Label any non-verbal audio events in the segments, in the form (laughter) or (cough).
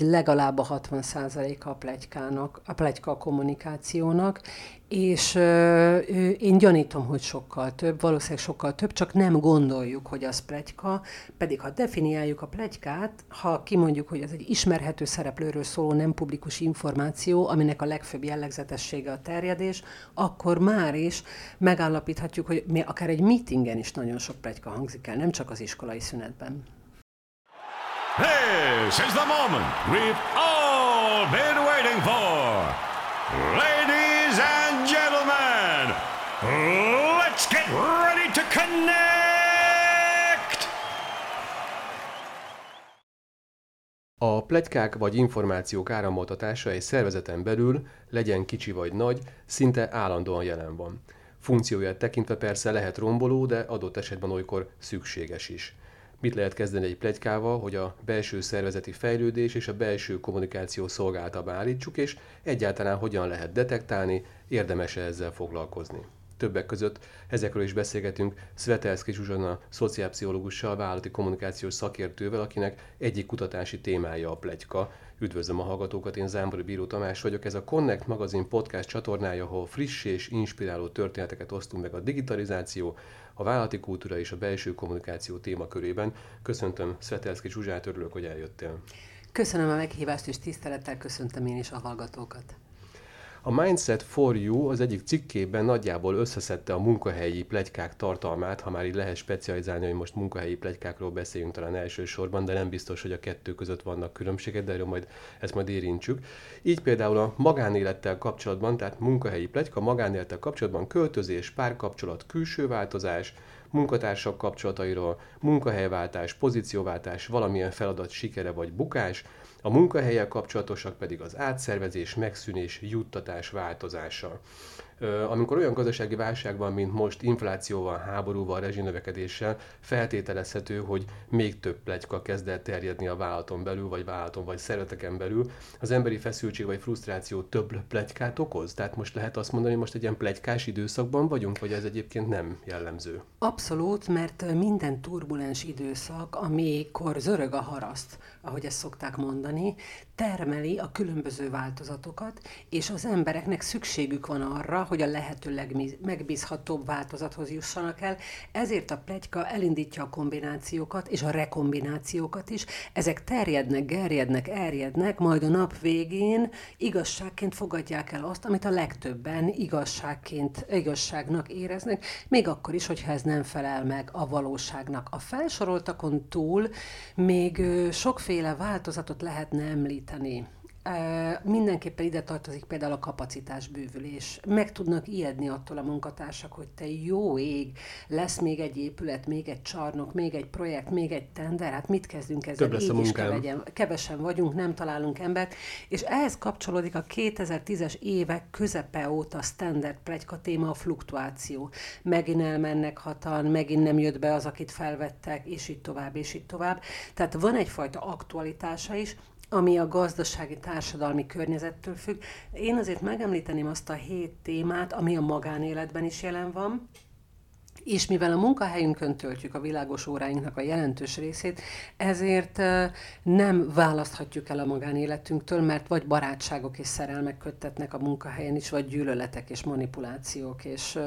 legalább a 60%-a a plegykának, a plegyka kommunikációnak, és én gyanítom, hogy sokkal több, valószínűleg sokkal több, csak nem gondoljuk, hogy az plegyka, pedig ha definiáljuk a plegykát, ha kimondjuk, hogy ez egy ismerhető szereplőről szóló nem publikus információ, aminek a legfőbb jellegzetessége a terjedés, akkor már is megállapíthatjuk, hogy mi akár egy meetingen is nagyon sok plegyka hangzik el, nem csak az iskolai szünetben. This is the moment we've all been waiting for. Ladies and gentlemen, let's get ready to connect! A plegykák vagy információk áramoltatása egy szervezeten belül, legyen kicsi vagy nagy, szinte állandóan jelen van. Funkcióját tekintve persze lehet romboló, de adott esetben olykor szükséges is. Mit lehet kezdeni egy plegykával, hogy a belső szervezeti fejlődés és a belső kommunikáció szolgáltába állítsuk, és egyáltalán hogyan lehet detektálni, érdemes -e ezzel foglalkozni. Többek között ezekről is beszélgetünk Svetelszki Zsuzsana szociálpszichológussal, vállalati kommunikációs szakértővel, akinek egyik kutatási témája a plegyka. Üdvözlöm a hallgatókat, én Zámbori Bíró Tamás vagyok. Ez a Connect magazin podcast csatornája, ahol friss és inspiráló történeteket osztunk meg a digitalizáció, a vállalati kultúra és a belső kommunikáció témakörében. Köszöntöm Svetelszki Zsuzsát, örülök, hogy eljöttél. Köszönöm a meghívást, és tisztelettel köszöntöm én is a hallgatókat. A Mindset for You az egyik cikkében nagyjából összeszedte a munkahelyi plegykák tartalmát, ha már így lehet specializálni, hogy most munkahelyi plegykákról beszéljünk talán elsősorban, de nem biztos, hogy a kettő között vannak különbségek, de erről majd ezt majd érintsük. Így például a magánélettel kapcsolatban, tehát munkahelyi plegyka, magánélettel kapcsolatban költözés, párkapcsolat, külső változás, munkatársak kapcsolatairól, munkahelyváltás, pozícióváltás, valamilyen feladat sikere vagy bukás, a munkahelyek kapcsolatosak pedig az átszervezés, megszűnés, juttatás változása. Amikor olyan gazdasági válság van, mint most, inflációval, háborúval, rezsinövekedéssel, feltételezhető, hogy még több plegyka kezd el terjedni a vállalaton belül, vagy vállalaton, vagy szereteken belül. Az emberi feszültség vagy frusztráció több plegykát okoz? Tehát most lehet azt mondani, hogy most egy ilyen plegykás időszakban vagyunk, vagy ez egyébként nem jellemző? Abszolút, mert minden turbulens időszak, amikor zörög a haraszt, ahogy ezt szokták mondani, termeli a különböző változatokat, és az embereknek szükségük van arra, hogy a lehető legmegbízhatóbb változathoz jussanak el. Ezért a plegyka elindítja a kombinációkat és a rekombinációkat is. Ezek terjednek, gerjednek, erjednek, majd a nap végén igazságként fogadják el azt, amit a legtöbben igazságként, igazságnak éreznek, még akkor is, hogyha ez nem felel meg a valóságnak. A felsoroltakon túl még sokféle változatot lehetne említeni mindenképpen ide tartozik például a kapacitásbővülés. Meg tudnak ijedni attól a munkatársak, hogy te jó ég, lesz még egy épület, még egy csarnok, még egy projekt, még egy tender, hát mit kezdünk ezzel? Több lesz a Így is kevegyen, kevesen vagyunk, nem találunk embert, és ehhez kapcsolódik a 2010-es évek közepe óta standard plegyka téma a fluktuáció. Megint elmennek hatan, megint nem jött be az, akit felvettek, és így tovább, és így tovább. Tehát van egyfajta aktualitása is, ami a gazdasági társadalmi környezettől függ. Én azért megemlíteném azt a hét témát, ami a magánéletben is jelen van, és mivel a munkahelyünkön töltjük a világos óráinknak a jelentős részét, ezért nem választhatjuk el a magánéletünktől, mert vagy barátságok és szerelmek köttetnek a munkahelyen is, vagy gyűlöletek és manipulációk és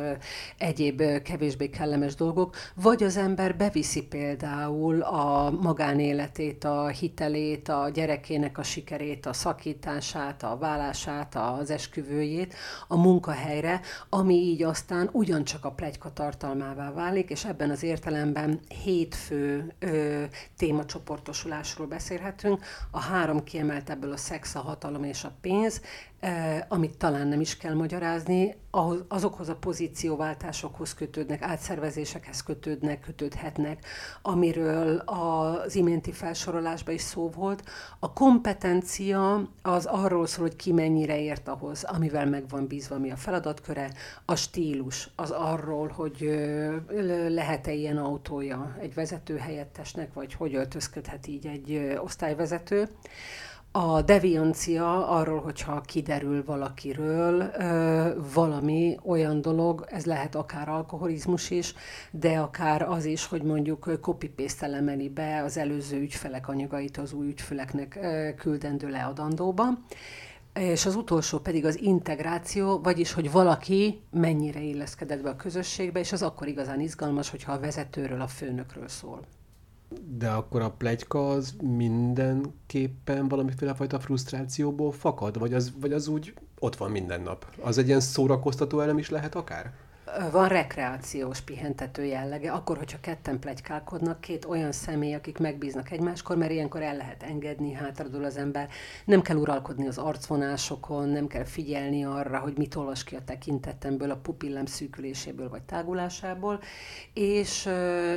egyéb kevésbé kellemes dolgok, vagy az ember beviszi például a magánéletét, a hitelét, a gyerekének a sikerét, a szakítását, a vállását, az esküvőjét a munkahelyre, ami így aztán ugyancsak a plegyka tartalmával témává válik, és ebben az értelemben hétfő ö, témacsoportosulásról beszélhetünk. A három kiemelt ebből a szex, a hatalom és a pénz, eh, amit talán nem is kell magyarázni, ahhoz, azokhoz a pozícióváltásokhoz kötődnek, átszervezésekhez kötődnek, kötődhetnek, amiről az iménti felsorolásban is szó volt. A kompetencia az arról szól, hogy ki mennyire ért ahhoz, amivel meg van bízva, mi a feladatköre. A stílus az arról, hogy lehet-e ilyen autója egy vezető helyettesnek, vagy hogy öltözködhet így egy osztályvezető A deviancia arról, hogyha kiderül valakiről valami olyan dolog, ez lehet akár alkoholizmus is, de akár az is, hogy mondjuk copy paste be az előző ügyfelek anyagait az új ügyfeleknek küldendő leadandóba. És az utolsó pedig az integráció, vagyis, hogy valaki mennyire illeszkedett be a közösségbe, és az akkor igazán izgalmas, hogyha a vezetőről, a főnökről szól. De akkor a plegyka az mindenképpen valamiféle fajta frusztrációból fakad? Vagy az, vagy az úgy ott van minden nap? Az egy ilyen szórakoztató elem is lehet akár? Van rekreációs pihentető jellege, akkor, hogyha ketten plegykálkodnak, két olyan személy, akik megbíznak egymáskor, mert ilyenkor el lehet engedni, hátradul az ember, nem kell uralkodni az arcvonásokon, nem kell figyelni arra, hogy mit olvas ki a tekintetemből, a pupillem szűküléséből vagy tágulásából, és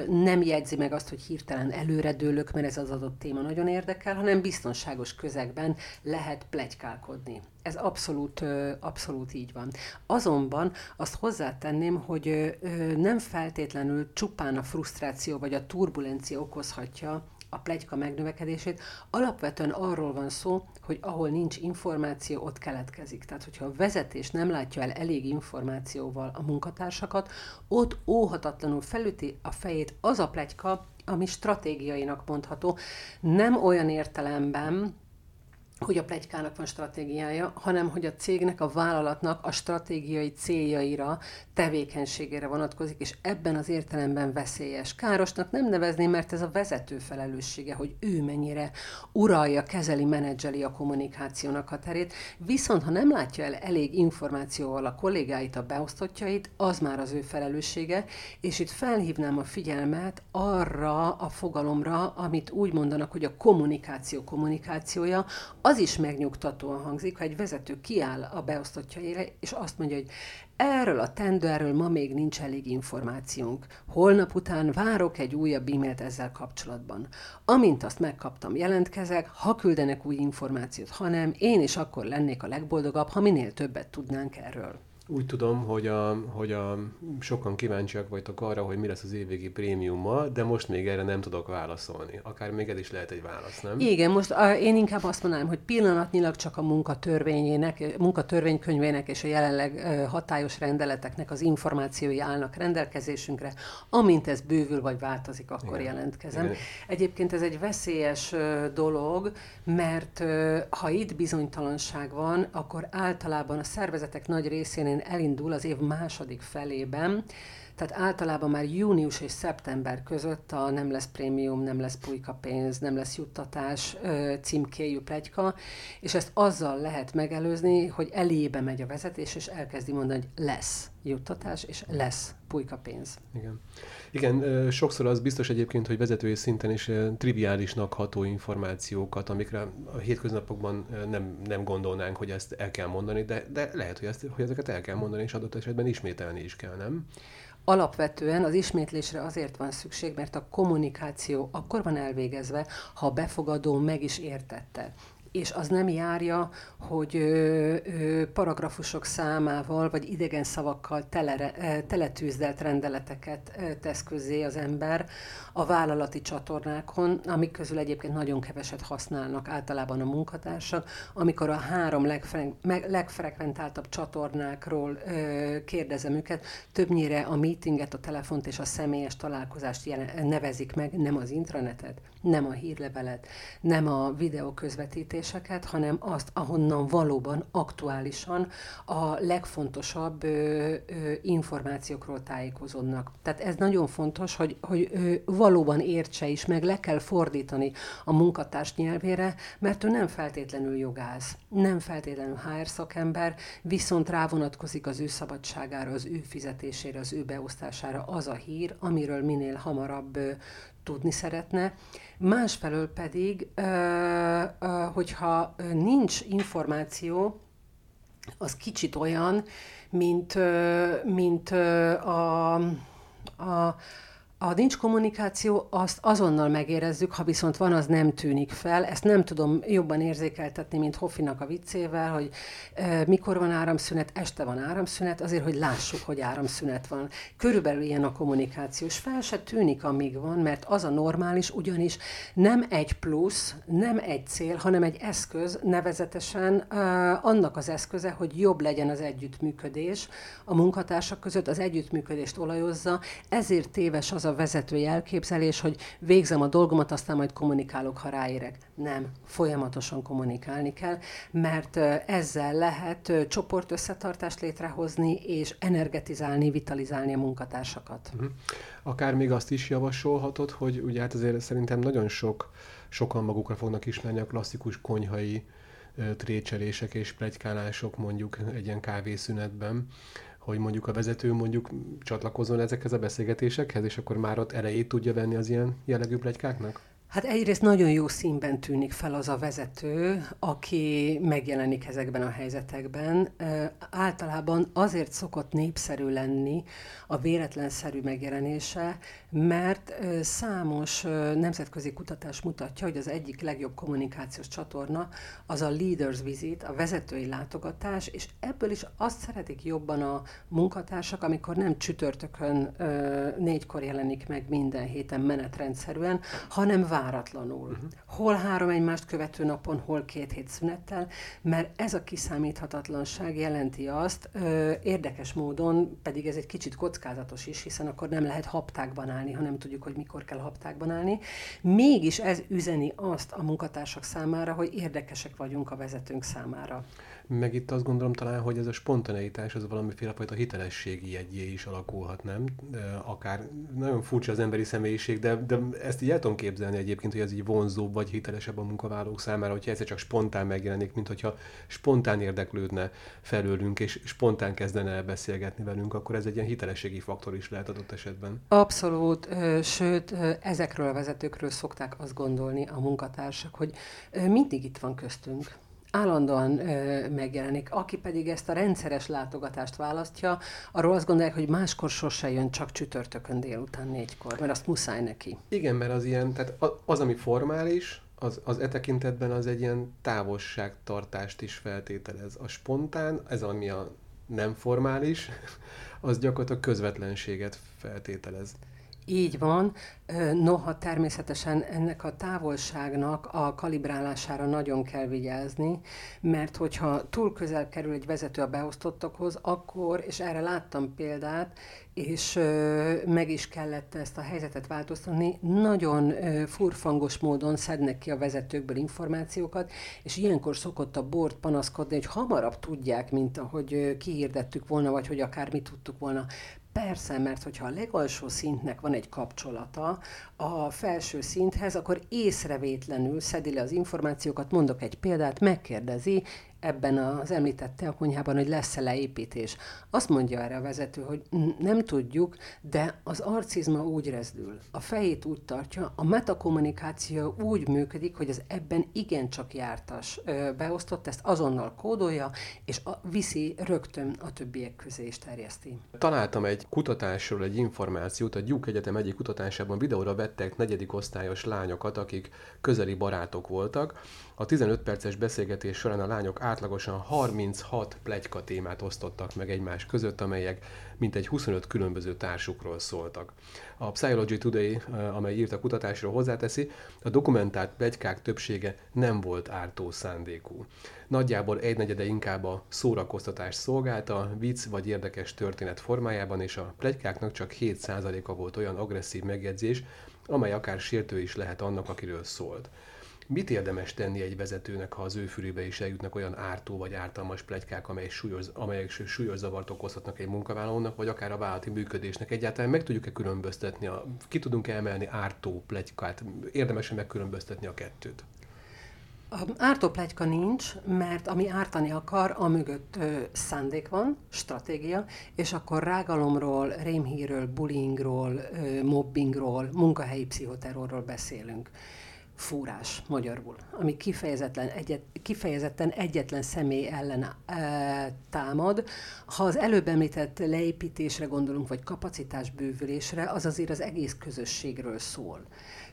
nem jegyzi meg azt, hogy hirtelen előredőlök, mert ez az adott téma nagyon érdekel, hanem biztonságos közegben lehet plegykálkodni. Ez abszolút, abszolút így van. Azonban azt hozzátenném, hogy nem feltétlenül csupán a frusztráció vagy a turbulencia okozhatja a plegyka megnövekedését. Alapvetően arról van szó, hogy ahol nincs információ, ott keletkezik. Tehát, hogyha a vezetés nem látja el elég információval a munkatársakat, ott óhatatlanul felüti a fejét az a plegyka, ami stratégiainak mondható. Nem olyan értelemben, hogy a plegykának van stratégiája, hanem hogy a cégnek, a vállalatnak a stratégiai céljaira, tevékenységére vonatkozik, és ebben az értelemben veszélyes. Károsnak nem nevezném, mert ez a vezető felelőssége, hogy ő mennyire uralja, kezeli, menedzseli a kommunikációnak a terét, viszont ha nem látja el elég információval a kollégáit, a beosztottjait, az már az ő felelőssége, és itt felhívnám a figyelmet arra a fogalomra, amit úgy mondanak, hogy a kommunikáció kommunikációja, is megnyugtatóan hangzik, ha egy vezető kiáll a beosztottjaira, és azt mondja, hogy erről a tenderről ma még nincs elég információnk. Holnap után várok egy újabb e-mailt ezzel kapcsolatban. Amint azt megkaptam, jelentkezek, ha küldenek új információt, ha nem, én is akkor lennék a legboldogabb, ha minél többet tudnánk erről. Úgy tudom, hogy, a, hogy a, sokan kíváncsiak vagytok arra, hogy mi lesz az évvégi prémiummal, de most még erre nem tudok válaszolni. Akár még ez is lehet egy válasz, nem? Igen, most a, én inkább azt mondanám, hogy pillanatnyilag csak a munkatörvényének, munkatörvénykönyvének és a jelenleg hatályos rendeleteknek az információi állnak rendelkezésünkre. Amint ez bővül vagy változik, akkor Igen. jelentkezem. Igen. Egyébként ez egy veszélyes dolog, mert ha itt bizonytalanság van, akkor általában a szervezetek nagy részén elindul az év második felében, tehát általában már június és szeptember között a nem lesz prémium, nem lesz pulyka pénz, nem lesz juttatás címkéjű plegyka, és ezt azzal lehet megelőzni, hogy elébe megy a vezetés, és elkezdi mondani, hogy lesz juttatás, és lesz pulyka pénz. Igen. Igen, sokszor az biztos egyébként, hogy vezetői szinten is triviálisnak ható információkat, amikre a hétköznapokban nem, nem gondolnánk, hogy ezt el kell mondani, de, de lehet, hogy, ezt, hogy ezeket el kell mondani, és adott esetben ismételni is kell, nem? Alapvetően az ismétlésre azért van szükség, mert a kommunikáció akkor van elvégezve, ha a befogadó meg is értette és az nem járja, hogy ö, ö, paragrafusok számával, vagy idegen szavakkal tele, teletűzdelt rendeleteket tesz közé az ember a vállalati csatornákon, amik közül egyébként nagyon keveset használnak általában a munkatársak, amikor a három legfre, legfrekventáltabb csatornákról ö, kérdezem őket, többnyire a meetinget, a telefont és a személyes találkozást jelen, nevezik meg, nem az intranetet, nem a hírlevelet, nem a videóközvetítést, kérdéseket, hanem azt, ahonnan valóban aktuálisan a legfontosabb ö, ö, információkról tájékozódnak. Tehát ez nagyon fontos, hogy, hogy ö, valóban értse is, meg le kell fordítani a munkatárs nyelvére, mert ő nem feltétlenül jogász, nem feltétlenül HR szakember, viszont rávonatkozik az ő szabadságára, az ő fizetésére, az ő beosztására az a hír, amiről minél hamarabb tudni szeretne. Másfelől pedig, hogyha nincs információ, az kicsit olyan, mint, mint a, a, A nincs kommunikáció, azt azonnal megérezzük, ha viszont van, az nem tűnik fel. Ezt nem tudom jobban érzékeltetni, mint Hoffinak a viccével, hogy e, mikor van áramszünet, este van áramszünet, azért, hogy lássuk, hogy áramszünet van. Körülbelül ilyen a kommunikáció, és fel se tűnik, amíg van, mert az a normális, ugyanis nem egy plusz, nem egy cél, hanem egy eszköz, nevezetesen e, annak az eszköze, hogy jobb legyen az együttműködés a munkatársak között, az együttműködést olajozza, ezért téves az a vezetői elképzelés, hogy végzem a dolgomat, aztán majd kommunikálok, ha ráérek. Nem, folyamatosan kommunikálni kell, mert ezzel lehet csoportösszetartást létrehozni, és energetizálni, vitalizálni a munkatársakat. Uh-huh. Akár még azt is javasolhatod, hogy ugye hát azért szerintem nagyon sok, sokan magukra fognak ismerni a klasszikus konyhai trécselések és plegykálások mondjuk egy ilyen kávészünetben, hogy mondjuk a vezető mondjuk csatlakozzon ezekhez a beszélgetésekhez, és akkor már ott elejét tudja venni az ilyen jellegű plegykáknak? Hát egyrészt nagyon jó színben tűnik fel az a vezető, aki megjelenik ezekben a helyzetekben. Általában azért szokott népszerű lenni a véletlenszerű megjelenése, mert számos nemzetközi kutatás mutatja, hogy az egyik legjobb kommunikációs csatorna az a leaders visit, a vezetői látogatás, és ebből is azt szeretik jobban a munkatársak, amikor nem csütörtökön négykor jelenik meg minden héten menetrendszerűen, hanem vár váratlanul. Uh-huh. Hol három egymást követő napon, hol két hét szünettel, mert ez a kiszámíthatatlanság jelenti azt, ö, érdekes módon, pedig ez egy kicsit kockázatos is, hiszen akkor nem lehet haptákban állni, ha nem tudjuk, hogy mikor kell haptákban állni. Mégis ez üzeni azt a munkatársak számára, hogy érdekesek vagyunk a vezetőnk számára. Meg itt azt gondolom talán, hogy ez a spontaneitás az valamiféle fajta hitelességi jegyé is alakulhat, nem? Akár nagyon furcsa az emberi személyiség, de, de ezt így el tudom képzelni egyébként, hogy ez így vonzóbb vagy hitelesebb a munkavállalók számára, hogyha egyszer csak spontán megjelenik, mint hogyha spontán érdeklődne felőlünk, és spontán kezdene el beszélgetni velünk, akkor ez egy ilyen hitelességi faktor is lehet adott esetben. Abszolút, sőt, ezekről a vezetőkről szokták azt gondolni a munkatársak, hogy mindig itt van köztünk állandóan ö, megjelenik. Aki pedig ezt a rendszeres látogatást választja, arról azt gondolják, hogy máskor sose jön, csak csütörtökön délután négykor, mert azt muszáj neki. Igen, mert az ilyen, tehát az, ami formális, az, az e tekintetben az egy ilyen távolságtartást is feltételez. A spontán, ez ami a nem formális, (laughs) az gyakorlatilag közvetlenséget feltételez. Így van, noha természetesen ennek a távolságnak a kalibrálására nagyon kell vigyázni, mert hogyha túl közel kerül egy vezető a beosztottokhoz, akkor, és erre láttam példát, és meg is kellett ezt a helyzetet változtatni, nagyon furfangos módon szednek ki a vezetőkből információkat, és ilyenkor szokott a bort panaszkodni, hogy hamarabb tudják, mint ahogy kihirdettük volna, vagy hogy akár mi tudtuk volna. Persze, mert hogyha a legalsó szintnek van egy kapcsolata a felső szinthez, akkor észrevétlenül szedi le az információkat, mondok egy példát, megkérdezi, ebben az említett teakonyhában, hogy lesz-e leépítés. Azt mondja erre a vezető, hogy nem tudjuk, de az arcizma úgy rezdül, a fejét úgy tartja, a metakommunikáció úgy működik, hogy az ebben igencsak jártas beosztott, ezt azonnal kódolja, és a, viszi rögtön a többiek közé is terjeszti. Találtam egy kutatásról egy információt, a Duke Egyetem egyik kutatásában videóra vettek negyedik osztályos lányokat, akik közeli barátok voltak, a 15 perces beszélgetés során a lányok átlagosan 36 plegyka témát osztottak meg egymás között, amelyek mintegy 25 különböző társukról szóltak. A Psychology Today, eh, amely írt a kutatásról hozzáteszi, a dokumentált plegykák többsége nem volt ártó szándékú. Nagyjából egynegyede inkább a szórakoztatás szolgálta, vicc vagy érdekes történet formájában, és a plegykáknak csak 7%-a volt olyan agresszív megjegyzés, amely akár sértő is lehet annak, akiről szólt. Mit érdemes tenni egy vezetőnek, ha az ő fülébe is eljutnak olyan ártó vagy ártalmas plegykák, amelyek súlyos, amelyek súlyos zavart okozhatnak egy munkavállalónak, vagy akár a vállalati működésnek? Egyáltalán meg tudjuk-e különböztetni, a, ki tudunk -e emelni ártó plegykát? Érdemes -e megkülönböztetni a kettőt? A ártó plegyka nincs, mert ami ártani akar, a mögött ö, szándék van, stratégia, és akkor rágalomról, rémhírről, bullyingról, ö, mobbingról, munkahelyi pszichoterrorról beszélünk fúrás magyarul, ami kifejezetten, egyet, kifejezetten egyetlen személy ellen e, támad. Ha az előbb említett leépítésre gondolunk, vagy kapacitásbővülésre, az azért az egész közösségről szól.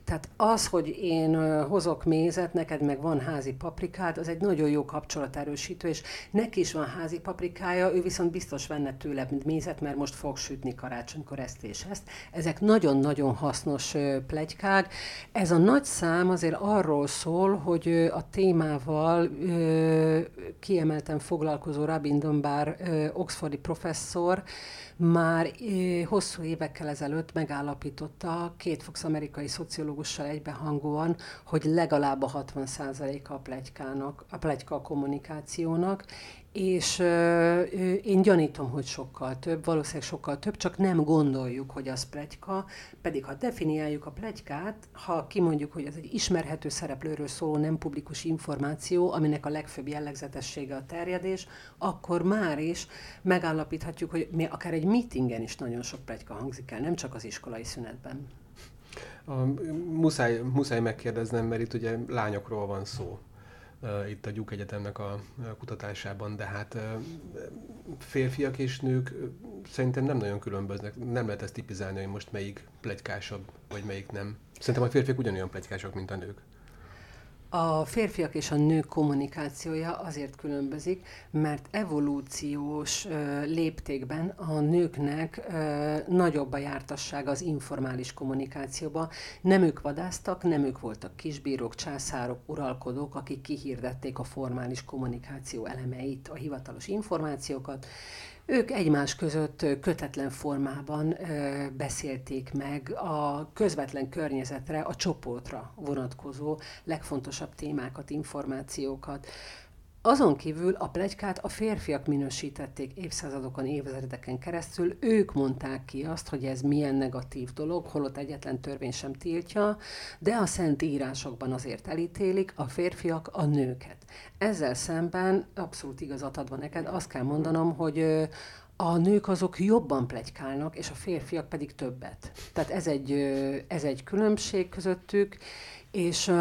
Tehát az, hogy én hozok mézet, neked meg van házi paprikád, az egy nagyon jó kapcsolaterősítő, és neki is van házi paprikája, ő viszont biztos venne tőle mézet, mert most fog sütni karácsonykor ezt és ezt. Ezek nagyon-nagyon hasznos plegykák. Ez a nagy szám azért arról szól, hogy a témával kiemelten foglalkozó Rabin Dunbar oxfordi professzor, már hosszú évekkel ezelőtt megállapította két Fox amerikai szociológussal egybehangúan, hogy legalább a 60%-a a plegykának, a plegyka a kommunikációnak, és ö, én gyanítom, hogy sokkal több, valószínűleg sokkal több, csak nem gondoljuk, hogy az plegyka, pedig ha definiáljuk a plegykát, ha kimondjuk, hogy ez egy ismerhető szereplőről szóló nem publikus információ, aminek a legfőbb jellegzetessége a terjedés, akkor már is megállapíthatjuk, hogy mi akár egy meetingen is nagyon sok plegyka hangzik el, nem csak az iskolai szünetben. A, muszáj, muszáj megkérdeznem, mert itt ugye lányokról van szó itt a Gyuk Egyetemnek a kutatásában, de hát férfiak és nők szerintem nem nagyon különböznek. Nem lehet ezt tipizálni, hogy most melyik plegykásabb, vagy melyik nem. Szerintem a férfiak ugyanolyan plegykásak, mint a nők. A férfiak és a nők kommunikációja azért különbözik, mert evolúciós léptékben a nőknek nagyobb a jártasság az informális kommunikációba. Nem ők vadáztak, nem ők voltak kisbírók, császárok, uralkodók, akik kihirdették a formális kommunikáció elemeit, a hivatalos információkat, ők egymás között kötetlen formában beszélték meg a közvetlen környezetre, a csoportra vonatkozó legfontosabb témákat, információkat. Azon kívül a plegykát a férfiak minősítették évszázadokon, évtizedeken keresztül. Ők mondták ki azt, hogy ez milyen negatív dolog, holott egyetlen törvény sem tiltja, de a szent írásokban azért elítélik a férfiak a nőket. Ezzel szemben, abszolút igazat adva neked, azt kell mondanom, hogy a nők azok jobban plegykálnak, és a férfiak pedig többet. Tehát ez egy, ez egy különbség közöttük, és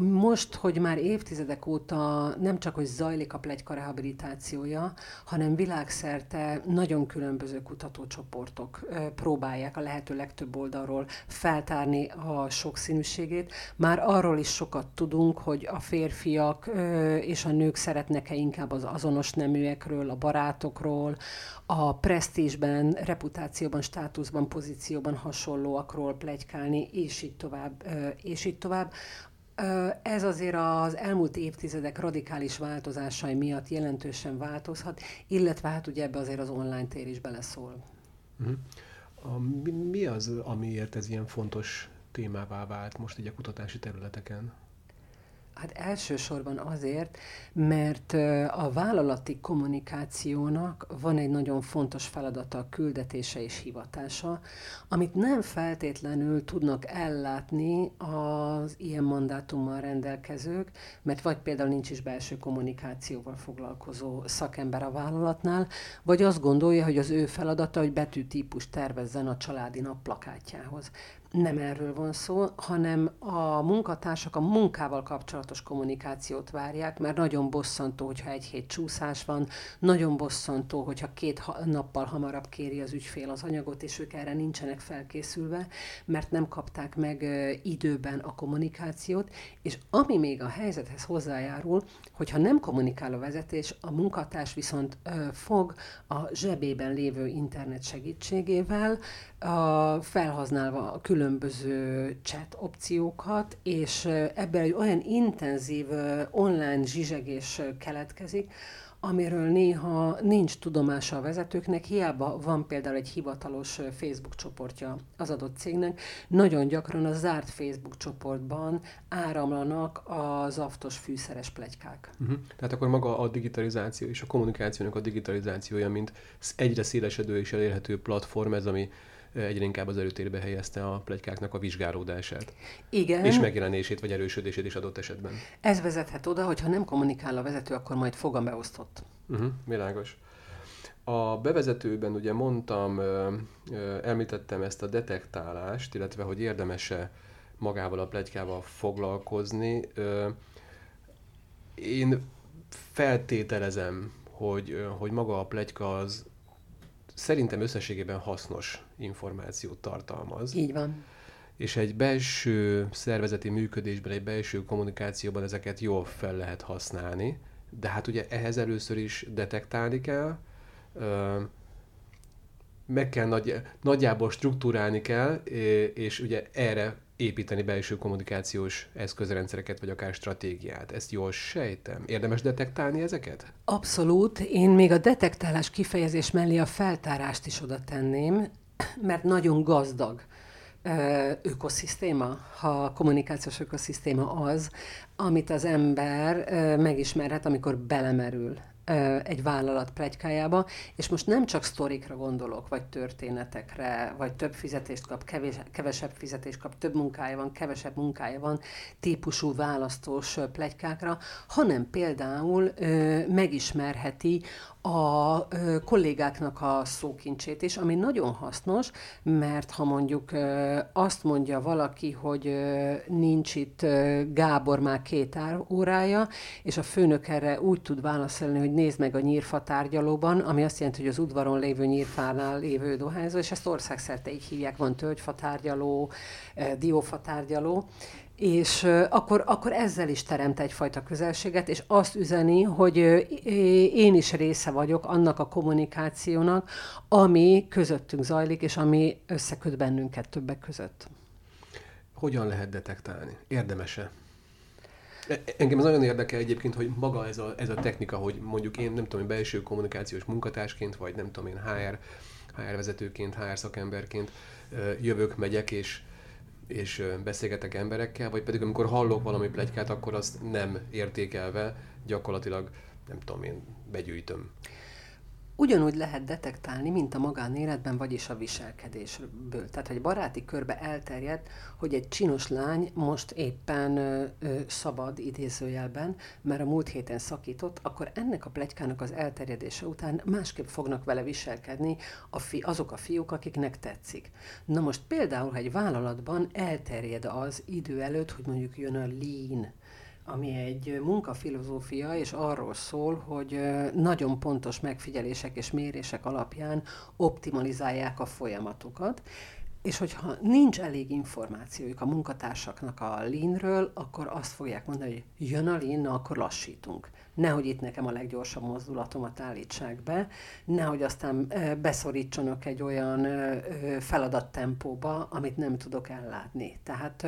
most, hogy már évtizedek óta nem csak, hogy zajlik a plegyka rehabilitációja, hanem világszerte nagyon különböző kutatócsoportok próbálják a lehető legtöbb oldalról feltárni a sokszínűségét. Már arról is sokat tudunk, hogy a férfiak és a nők szeretnek-e inkább az azonos neműekről, a barátokról, a presztízsben, reputációban, státuszban, pozícióban hasonlóakról plegykálni, és így tovább, és így tovább. Ez azért az elmúlt évtizedek radikális változásai miatt jelentősen változhat, illetve hát ugye ebbe azért az online tér is beleszól. Mi, mi az, amiért ez ilyen fontos témává vált most így a kutatási területeken? Hát elsősorban azért, mert a vállalati kommunikációnak van egy nagyon fontos feladata küldetése és hivatása, amit nem feltétlenül tudnak ellátni az ilyen mandátummal rendelkezők, mert vagy például nincs is belső kommunikációval foglalkozó szakember a vállalatnál, vagy azt gondolja, hogy az ő feladata, hogy betűtípus tervezzen a családi nap plakátjához nem erről van szó, hanem a munkatársak a munkával kapcsolatos kommunikációt várják, mert nagyon bosszantó, hogyha egy hét csúszás van, nagyon bosszantó, hogyha két nappal hamarabb kéri az ügyfél az anyagot, és ők erre nincsenek felkészülve, mert nem kapták meg időben a kommunikációt, és ami még a helyzethez hozzájárul, hogyha nem kommunikál a vezetés, a munkatárs viszont fog a zsebében lévő internet segítségével felhasználva a különböző chat opciókat, és ebből egy olyan intenzív online zsizsegés keletkezik, amiről néha nincs tudomása a vezetőknek, hiába van például egy hivatalos Facebook csoportja az adott cégnek, nagyon gyakran a zárt Facebook csoportban áramlanak az aftos fűszeres plegykák. Uh-huh. Tehát akkor maga a digitalizáció és a kommunikációnak a digitalizációja, mint egyre szélesedő és elérhető platform, ez ami egyre inkább az előtérbe helyezte a plegykáknak a vizsgálódását. Igen. És megjelenését vagy erősödését is adott esetben. Ez vezethet oda, hogy ha nem kommunikál a vezető, akkor majd fogam beosztott. Uh-huh, világos. A bevezetőben ugye mondtam, említettem ezt a detektálást, illetve hogy érdemese magával a plegykával foglalkozni. Én feltételezem, hogy, hogy maga a plegyka az szerintem összességében hasznos információt tartalmaz. Így van. És egy belső szervezeti működésben, egy belső kommunikációban ezeket jól fel lehet használni, de hát ugye ehhez először is detektálni kell, meg kell nagy, nagyjából struktúrálni kell, és ugye erre építeni belső kommunikációs eszközrendszereket, vagy akár stratégiát. Ezt jól sejtem. Érdemes detektálni ezeket? Abszolút. Én még a detektálás kifejezés mellé a feltárást is oda tenném, mert nagyon gazdag ökoszisztéma, ha kommunikációs ökoszisztéma az, amit az ember megismerhet, amikor belemerül egy vállalat plegykájába, és most nem csak sztorikra gondolok, vagy történetekre, vagy több fizetést kap, kevés, kevesebb fizetést kap, több munkája van, kevesebb munkája van, típusú választós plegykákra, hanem például ö, megismerheti a kollégáknak a szókincsét is, ami nagyon hasznos, mert ha mondjuk azt mondja valaki, hogy nincs itt Gábor már két órája, és a főnök erre úgy tud válaszolni, hogy nézd meg a nyírfa tárgyalóban, ami azt jelenti, hogy az udvaron lévő nyírfánál lévő dohányzó, és ezt országszerte így hívják, van tölgyfa tárgyaló, diófa tárgyaló, és akkor, akkor ezzel is teremt egyfajta közelséget, és azt üzeni, hogy én is része vagyok annak a kommunikációnak, ami közöttünk zajlik, és ami összeköt bennünket többek között. Hogyan lehet detektálni? Érdemese? Engem ez nagyon érdekel egyébként, hogy maga ez a, ez a technika, hogy mondjuk én nem tudom, belső kommunikációs munkatársként, vagy nem tudom én HR, HR vezetőként, HR szakemberként jövök, megyek, és, és beszélgetek emberekkel, vagy pedig amikor hallok valami plegykát, akkor azt nem értékelve gyakorlatilag, nem tudom én, begyűjtöm ugyanúgy lehet detektálni, mint a magánéletben, vagyis a viselkedésből. Tehát, hogy baráti körbe elterjedt, hogy egy csinos lány most éppen ö, ö, szabad idézőjelben, mert a múlt héten szakított, akkor ennek a plegykának az elterjedése után másképp fognak vele viselkedni a fi, azok a fiúk, akiknek tetszik. Na most például, ha egy vállalatban elterjed az idő előtt, hogy mondjuk jön a lean, ami egy munkafilozófia, és arról szól, hogy nagyon pontos megfigyelések és mérések alapján optimalizálják a folyamatokat, és hogyha nincs elég információjuk a munkatársaknak a lean akkor azt fogják mondani, hogy jön a lean, na akkor lassítunk. Nehogy itt nekem a leggyorsabb mozdulatomat állítsák be, nehogy aztán beszorítsanak egy olyan feladattempóba, amit nem tudok ellátni. Tehát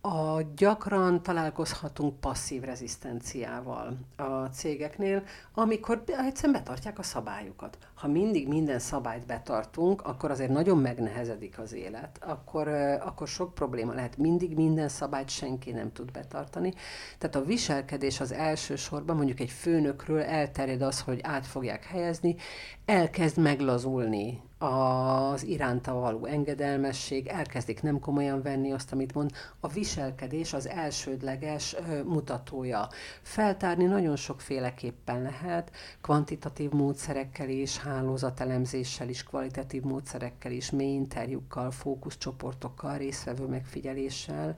a gyakran találkozhatunk passzív rezisztenciával a cégeknél, amikor egyszerűen betartják a szabályokat. Ha mindig minden szabályt betartunk, akkor azért nagyon megnehezedik az élet. Akkor, akkor sok probléma lehet. Mindig minden szabályt senki nem tud betartani. Tehát a viselkedés az elsősorban mondjuk egy főnökről elterjed az, hogy át fogják helyezni, elkezd meglazulni az iránta való engedelmesség, elkezdik nem komolyan venni azt, amit mond. A viselkedés az elsődleges mutatója. Feltárni nagyon sokféleképpen lehet, kvantitatív módszerekkel is, hálózatelemzéssel is, kvalitatív módszerekkel is, mély interjúkkal, fókuszcsoportokkal, részvevő megfigyeléssel,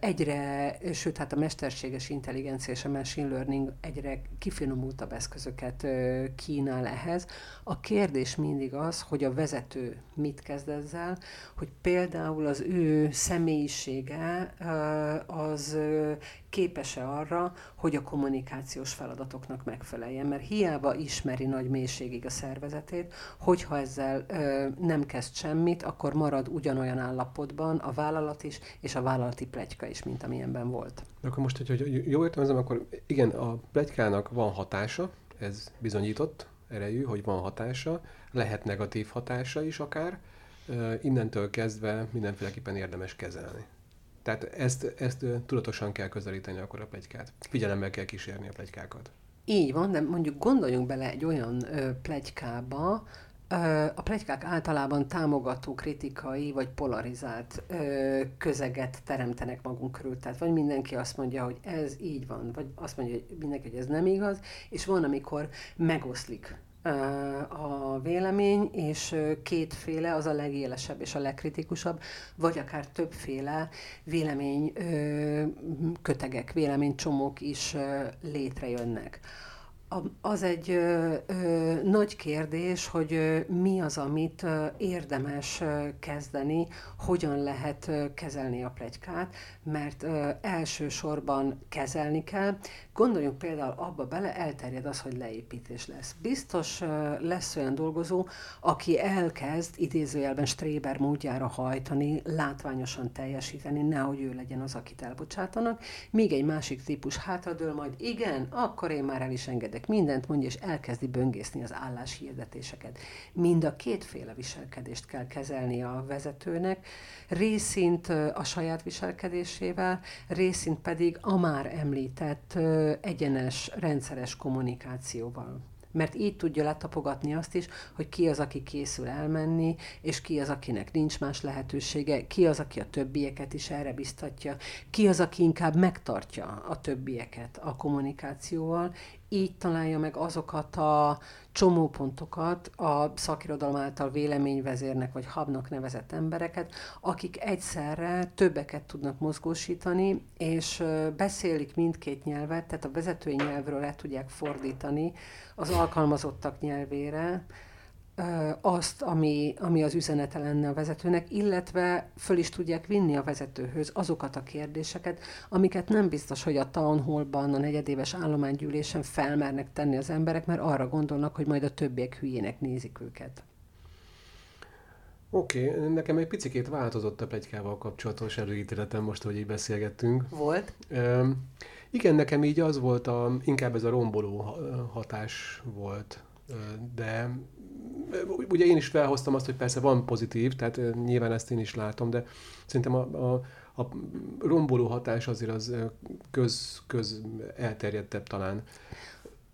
egyre, sőt, hát a mesterséges intelligencia és a machine learning egyre kifinomultabb eszközöket kínál ehhez. A kérdés mindig az, hogy a vezető mit kezd ezzel, hogy például az ő személyisége az képes-e arra, hogy a kommunikációs feladatoknak megfeleljen, mert hiába ismeri nagy mélységig a szervezetét, hogyha ezzel ö, nem kezd semmit, akkor marad ugyanolyan állapotban a vállalat is, és a vállalati plegyka is, mint amilyenben volt. De akkor most, hogy jó értelmezem, akkor igen, a plegykának van hatása, ez bizonyított erejű, hogy van hatása, lehet negatív hatása is akár, innentől kezdve mindenféleképpen érdemes kezelni. Tehát ezt, ezt tudatosan kell közelíteni akkor a plegykát. Figyelemmel kell kísérni a plegykákat. Így van, de mondjuk gondoljunk bele egy olyan ö, plegykába, a plegykák általában támogató, kritikai vagy polarizált ö, közeget teremtenek magunk körül. Tehát vagy mindenki azt mondja, hogy ez így van, vagy azt mondja, hogy mindenki, hogy ez nem igaz, és van, amikor megoszlik a vélemény, és kétféle, az a legélesebb és a legkritikusabb, vagy akár többféle vélemény kötegek, véleménycsomók is létrejönnek az egy ö, ö, nagy kérdés, hogy ö, mi az, amit ö, érdemes ö, kezdeni, hogyan lehet ö, kezelni a plegykát, mert ö, elsősorban kezelni kell. Gondoljunk például abba bele, elterjed az, hogy leépítés lesz. Biztos ö, lesz olyan dolgozó, aki elkezd idézőjelben stréber módjára hajtani, látványosan teljesíteni, nehogy ő legyen az, akit elbocsátanak, míg egy másik típus hátradől, majd igen, akkor én már el is engedek emberek mindent mondja, és elkezdi böngészni az álláshirdetéseket. Mind a kétféle viselkedést kell kezelni a vezetőnek, részint a saját viselkedésével, részint pedig a már említett egyenes, rendszeres kommunikációval mert így tudja letapogatni azt is, hogy ki az, aki készül elmenni, és ki az, akinek nincs más lehetősége, ki az, aki a többieket is erre biztatja, ki az, aki inkább megtartja a többieket a kommunikációval, így találja meg azokat a csomópontokat a szakirodalom által véleményvezérnek vagy habnak nevezett embereket, akik egyszerre többeket tudnak mozgósítani, és beszélik mindkét nyelvet, tehát a vezetői nyelvről le tudják fordítani az alkalmazottak nyelvére, azt, ami, ami az üzenete lenne a vezetőnek, illetve föl is tudják vinni a vezetőhöz azokat a kérdéseket, amiket nem biztos, hogy a town hallban, a negyedéves állománygyűlésen felmernek tenni az emberek, mert arra gondolnak, hogy majd a többiek hülyének nézik őket. Oké, okay, nekem egy picit változott a plegykával kapcsolatos előítéletem most, hogy így beszélgettünk. Volt? Um, igen, nekem így az volt, a, inkább ez a romboló hatás volt, de ugye én is felhoztam azt, hogy persze van pozitív, tehát nyilván ezt én is látom, de szerintem a, a, a romboló hatás azért az köz, köz elterjedtebb talán.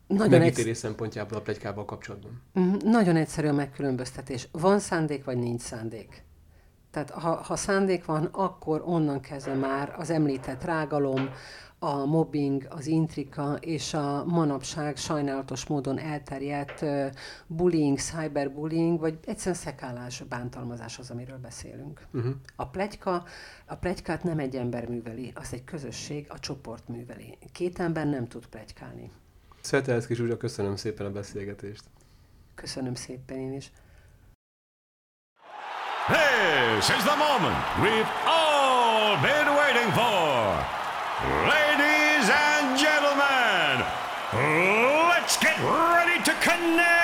Nagyon megítélés egyszer... szempontjából a plegykával kapcsolatban. Mhm, nagyon egyszerű a megkülönböztetés. Van szándék, vagy nincs szándék? Tehát ha, ha szándék van, akkor onnan kezdve már az említett rágalom, a mobbing, az intrika és a manapság sajnálatos módon elterjedt bullying, cyberbullying, vagy egyszerűen szekálás, bántalmazás az, amiről beszélünk. Uh-huh. A plegyka, a plegykát nem egy ember műveli, az egy közösség, a csoport műveli. Két ember nem tud plegykálni. Svetelszki Zsuzsa, köszönöm szépen a beszélgetést. Köszönöm szépen én is. This is the moment we've all been waiting for. Ladies and gentlemen, let's get ready to connect!